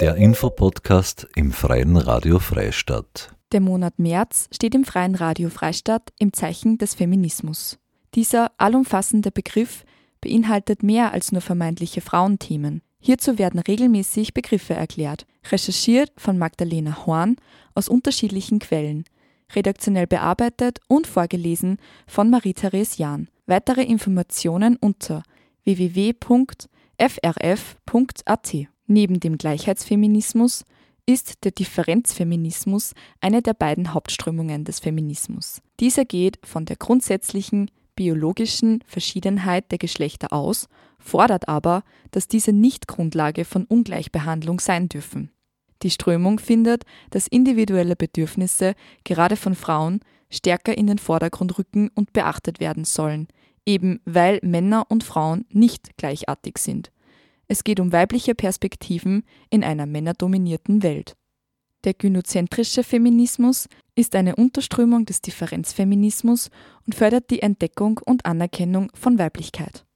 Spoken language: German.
Der Infopodcast im Freien Radio Freistadt. Der Monat März steht im Freien Radio Freistadt im Zeichen des Feminismus. Dieser allumfassende Begriff beinhaltet mehr als nur vermeintliche Frauenthemen. Hierzu werden regelmäßig Begriffe erklärt, recherchiert von Magdalena Horn aus unterschiedlichen Quellen, redaktionell bearbeitet und vorgelesen von Marie-Therese Jahn. Weitere Informationen unter www.frf.at. Neben dem Gleichheitsfeminismus ist der Differenzfeminismus eine der beiden Hauptströmungen des Feminismus. Dieser geht von der grundsätzlichen biologischen Verschiedenheit der Geschlechter aus, fordert aber, dass diese nicht Grundlage von Ungleichbehandlung sein dürfen. Die Strömung findet, dass individuelle Bedürfnisse gerade von Frauen stärker in den Vordergrund rücken und beachtet werden sollen, eben weil Männer und Frauen nicht gleichartig sind. Es geht um weibliche Perspektiven in einer männerdominierten Welt. Der gynozentrische Feminismus ist eine Unterströmung des Differenzfeminismus und fördert die Entdeckung und Anerkennung von Weiblichkeit.